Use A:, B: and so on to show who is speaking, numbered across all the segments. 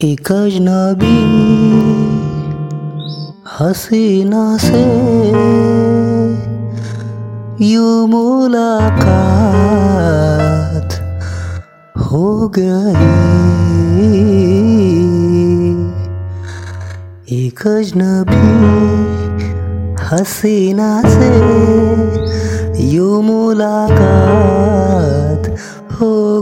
A: एक अजनबी हसीना से यू मुलाकात हो गई। एक अजनबी हसीना से यू मुलाकात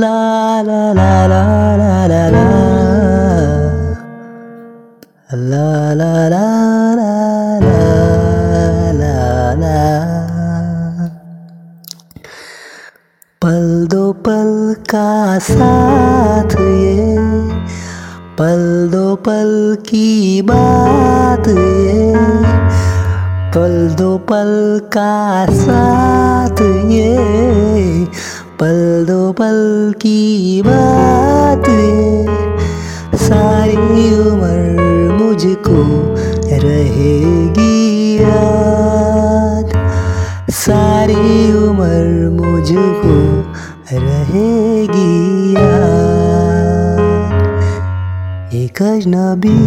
A: La la la la la la la. La la la la la la la. पल दो पल का साथ ये, पल दो पल की बात ये, पल दो पल का साथ ये, पल की बात। सारी उम्र मुझको रहेगी याद। सारी उम्र मुझको रहेगी याद। एक अजनबी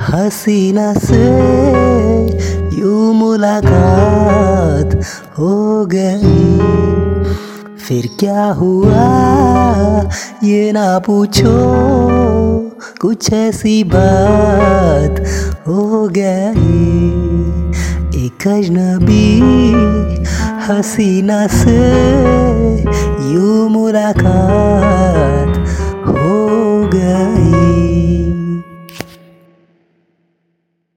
A: हसीना से यू मुलाकात हो गई। फिर क्या हुआ? ये ना पूछो, कुछ ऐसी बात हो गई। एक अजनबी हसीना से